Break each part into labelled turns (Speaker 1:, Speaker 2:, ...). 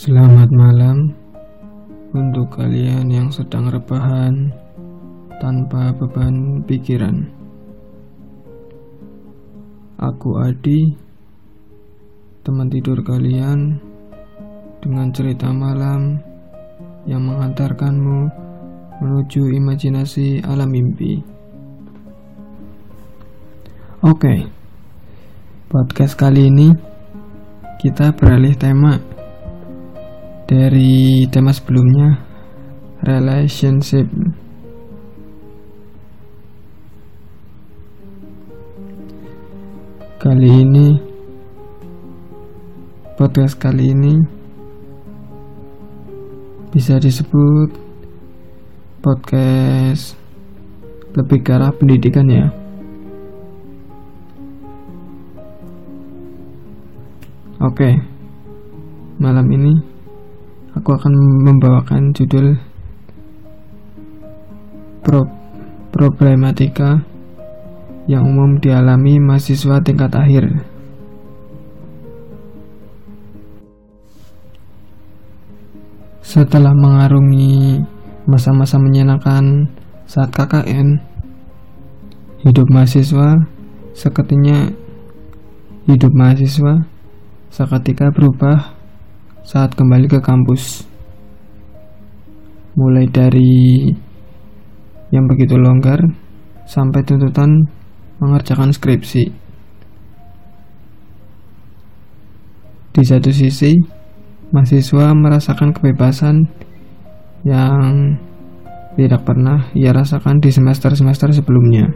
Speaker 1: Selamat malam untuk kalian yang sedang rebahan tanpa beban pikiran. Aku Adi, teman tidur kalian, dengan cerita malam yang mengantarkanmu menuju imajinasi alam mimpi. Oke, podcast kali ini kita beralih tema dari tema sebelumnya relationship. Kali ini podcast kali ini bisa disebut podcast lebih ke arah pendidikan ya. Oke malam ini aku akan membawakan judul Pro problematika yang umum dialami mahasiswa tingkat akhir. Setelah mengarungi masa-masa menyenangkan saat KKN, hidup mahasiswa seketika hidup mahasiswa seketika berubah saat kembali ke kampus. Mulai dari yang begitu longgar sampai tuntutan mengerjakan skripsi. Di satu sisi, mahasiswa merasakan kebebasan yang tidak pernah ia rasakan di semester-semester sebelumnya.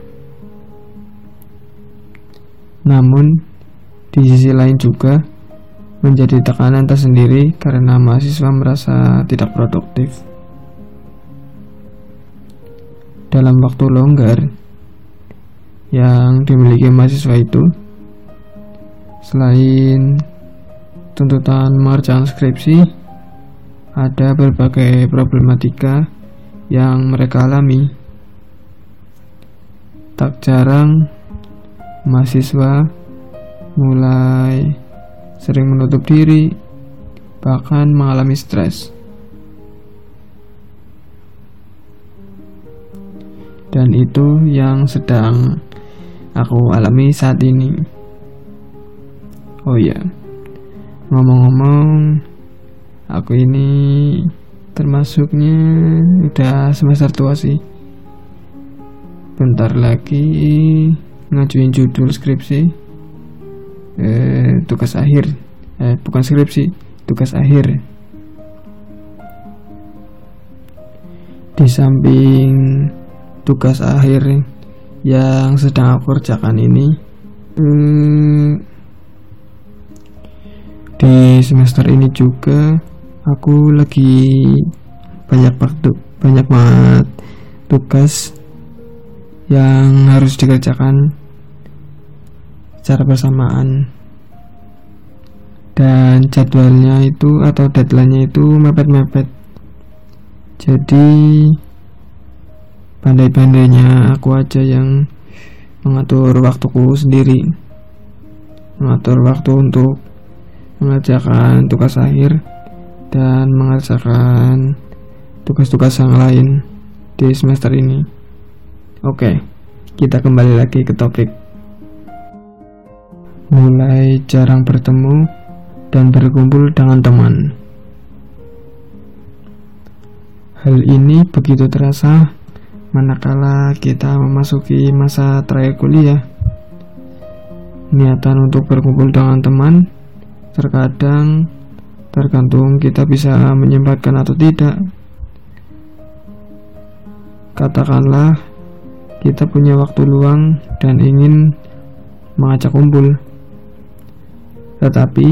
Speaker 1: Namun, di sisi lain juga, menjadi tekanan tersendiri karena mahasiswa merasa tidak produktif. Dalam waktu longgar yang dimiliki mahasiswa itu, selain tuntutan mengerjakan skripsi, ada berbagai problematika yang mereka alami. Tak jarang mahasiswa mulai sering menutup diri, bahkan mengalami stres. Dan itu yang sedang aku alami saat ini. Oh ya, ngomong-ngomong, aku ini termasuknya udah semester tua sih. Bentar lagi ngajuin judul skripsi eh, tugas akhir. Eh, bukan skripsi tugas akhir. Di samping tugas akhir yang sedang aku kerjakan ini eh, di semester ini juga aku lagi banyak waktu banyak banget tugas yang harus dikerjakan secara bersamaan. Dan jadwalnya itu atau deadline-nya itu mepet-mepet. Jadi pandai-pandainya aku aja yang mengatur waktuku sendiri. Mengatur waktu untuk mengerjakan tugas akhir dan mengerjakan tugas-tugas yang lain di semester ini. Oke kita kembali lagi ke topik mulai jarang bertemu dan berkumpul dengan teman. Hal ini begitu terasa manakala kita memasuki masa terakhir kuliah. Niatan untuk berkumpul dengan teman terkadang tergantung kita bisa menyempatkan atau tidak. Katakanlah kita punya waktu luang dan ingin mengajak kumpul. Tetapi,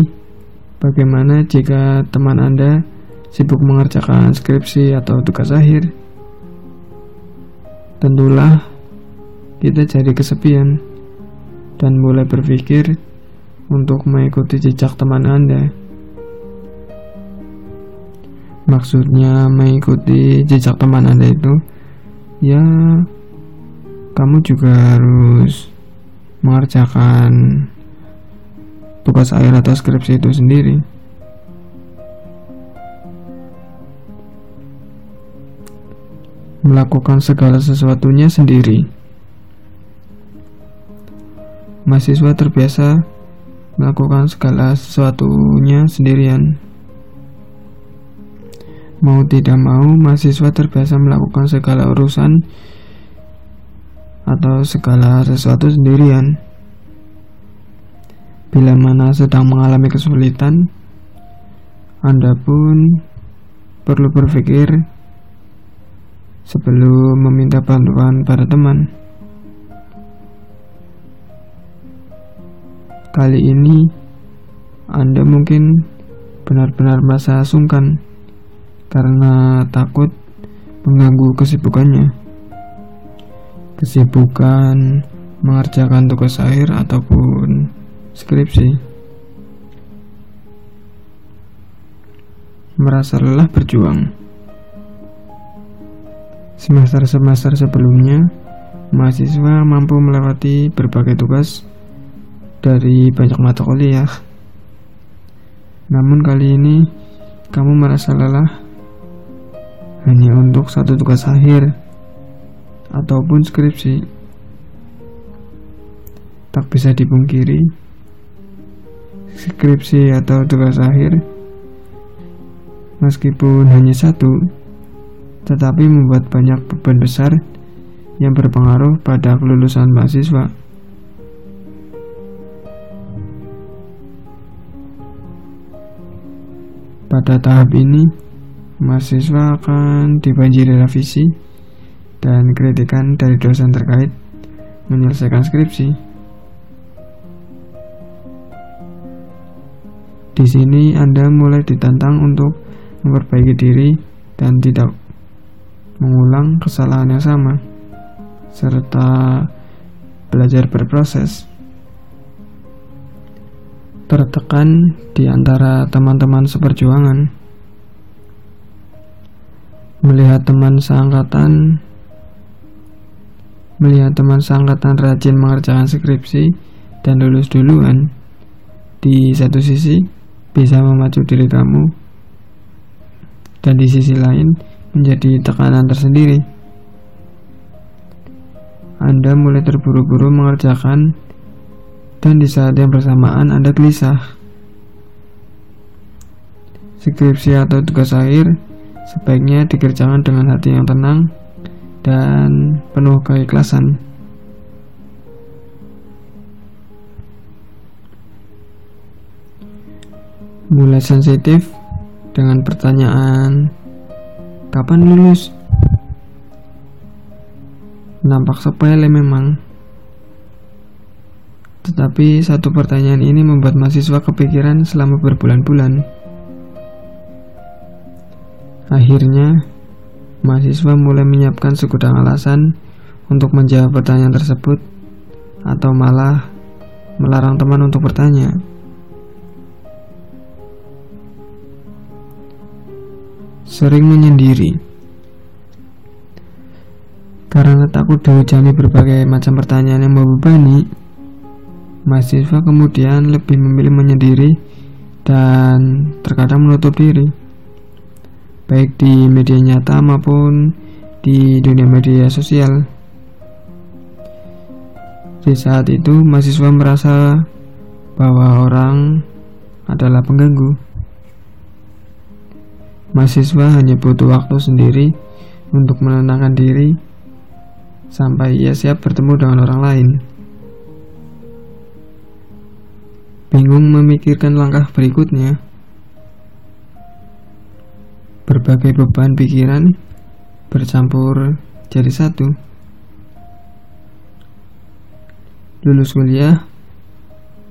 Speaker 1: bagaimana jika teman Anda sibuk mengerjakan skripsi atau tugas akhir? Tentulah kita jadi kesepian dan mulai berpikir untuk mengikuti jejak teman Anda. Maksudnya mengikuti jejak teman Anda itu ya kamu juga harus mengerjakan tugas akhir atau skripsi itu sendiri. Melakukan segala sesuatunya sendiri. Mahasiswa terbiasa melakukan segala sesuatunya sendirian. Mau tidak mau, mahasiswa terbiasa melakukan segala urusan atau segala sesuatu sendirian. Bila mana sedang mengalami kesulitan, Anda pun perlu berpikir sebelum meminta bantuan pada teman. Kali ini Anda mungkin benar-benar merasa sungkan karena takut mengganggu kesibukannya. Kesibukan mengerjakan tugas akhir ataupun skripsi. Merasa lelah berjuang. Semester-semester sebelumnya, mahasiswa mampu melewati berbagai tugas dari banyak mata kuliah. Namun kali ini, kamu merasa lelah hanya untuk satu tugas akhir ataupun skripsi. Tak bisa dipungkiri, skripsi atau tugas akhir meskipun hanya satu tetapi membuat banyak beban besar yang berpengaruh pada kelulusan mahasiswa. Pada tahap ini, mahasiswa akan dibanjiri revisi dan kritikan dari dosen terkait menyelesaikan skripsi. Di sini Anda mulai ditantang untuk memperbaiki diri dan tidak mengulang kesalahan yang sama, serta belajar berproses. Tertekan di antara teman-teman seperjuangan, melihat teman seangkatan. Melihat teman seangkatan rajin mengerjakan skripsi dan lulus duluan. Di satu sisi bisa memacu diri kamu dan di sisi lain menjadi tekanan tersendiri. Anda mulai terburu-buru mengerjakan dan di saat yang bersamaan Anda gelisah. Skripsi atau tugas akhir sebaiknya dikerjakan dengan hati yang tenang dan penuh keikhlasan. Mulai sensitif dengan pertanyaan Kapan lulus? Nampak sepele memang. Tetapi satu pertanyaan ini membuat mahasiswa kepikiran selama berbulan-bulan. Akhirnya, mahasiswa mulai menyiapkan segudang alasan untuk menjawab pertanyaan tersebut atau malah melarang teman untuk bertanya. Sering menyendiri. Karena takut dihujani berbagai macam pertanyaan yang membebani, mahasiswa kemudian lebih memilih menyendiri dan terkadang menutup diri, baik di media nyata maupun di dunia media sosial. Di saat itu, mahasiswa merasa bahwa orang adalah pengganggu. Mahasiswa hanya butuh waktu sendiri untuk menenangkan diri sampai ia siap bertemu dengan orang lain. Bingung memikirkan langkah berikutnya. Berbagai beban pikiran bercampur jadi satu. Lulus kuliah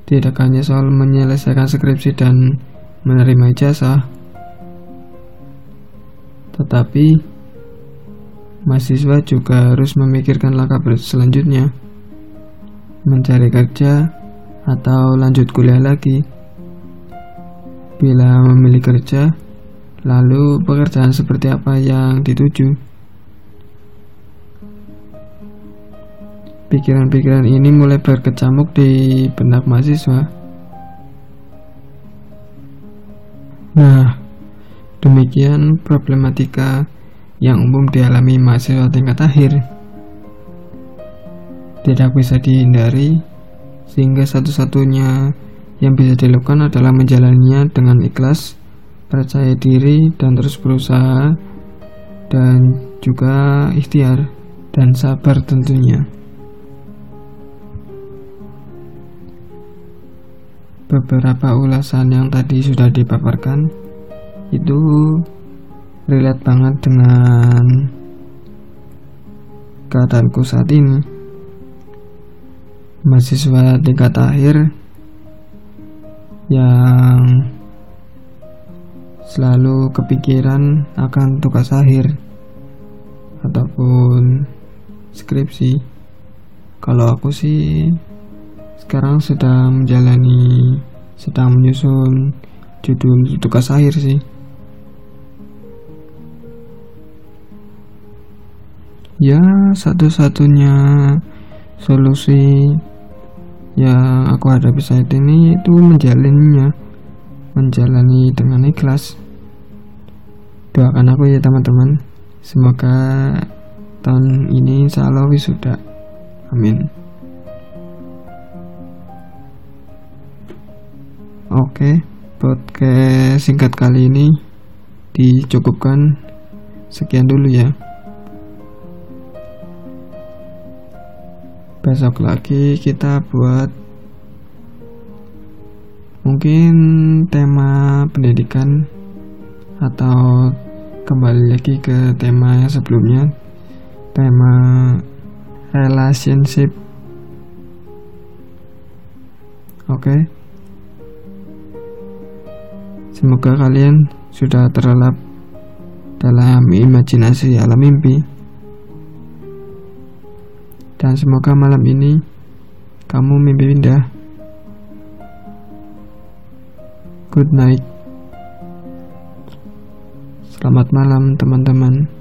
Speaker 1: tidak hanya soal menyelesaikan skripsi dan menerima ijazah tetapi mahasiswa juga harus memikirkan langkah selanjutnya, mencari kerja atau lanjut kuliah lagi. Bila memilih kerja, lalu pekerjaan seperti apa yang dituju? Pikiran-pikiran ini mulai berkecamuk di benak mahasiswa. Nah, Demikian problematika yang umum dialami mahasiswa tingkat akhir. Tidak bisa dihindari, sehingga satu-satunya yang bisa dilakukan adalah menjalaninya dengan ikhlas, percaya diri, dan terus berusaha, dan juga ikhtiar dan sabar tentunya. Beberapa ulasan yang tadi sudah dipaparkan itu relate banget dengan keadaanku saat ini. Mahasiswa tingkat akhir yang selalu kepikiran akan tugas akhir ataupun skripsi. Kalau aku sih sekarang sedang menjalani sedang menyusun judul tugas akhir sih. Ya, satu-satunya solusi yang aku hadapi saat ini itu menjalinnya menjalani dengan ikhlas. Doakan aku ya teman-teman. Semoga tahun ini insya Allah wisuda. Amin. Oke podcast singkat kali ini dicukupkan. Sekian dulu ya besok lagi kita buat mungkin tema pendidikan atau kembali lagi ke tema yang sebelumnya tema relationship oke okay. semoga kalian sudah terlelap dalam imajinasi alam mimpi dan semoga malam ini kamu mimpi indah. Good night. Selamat malam teman-teman.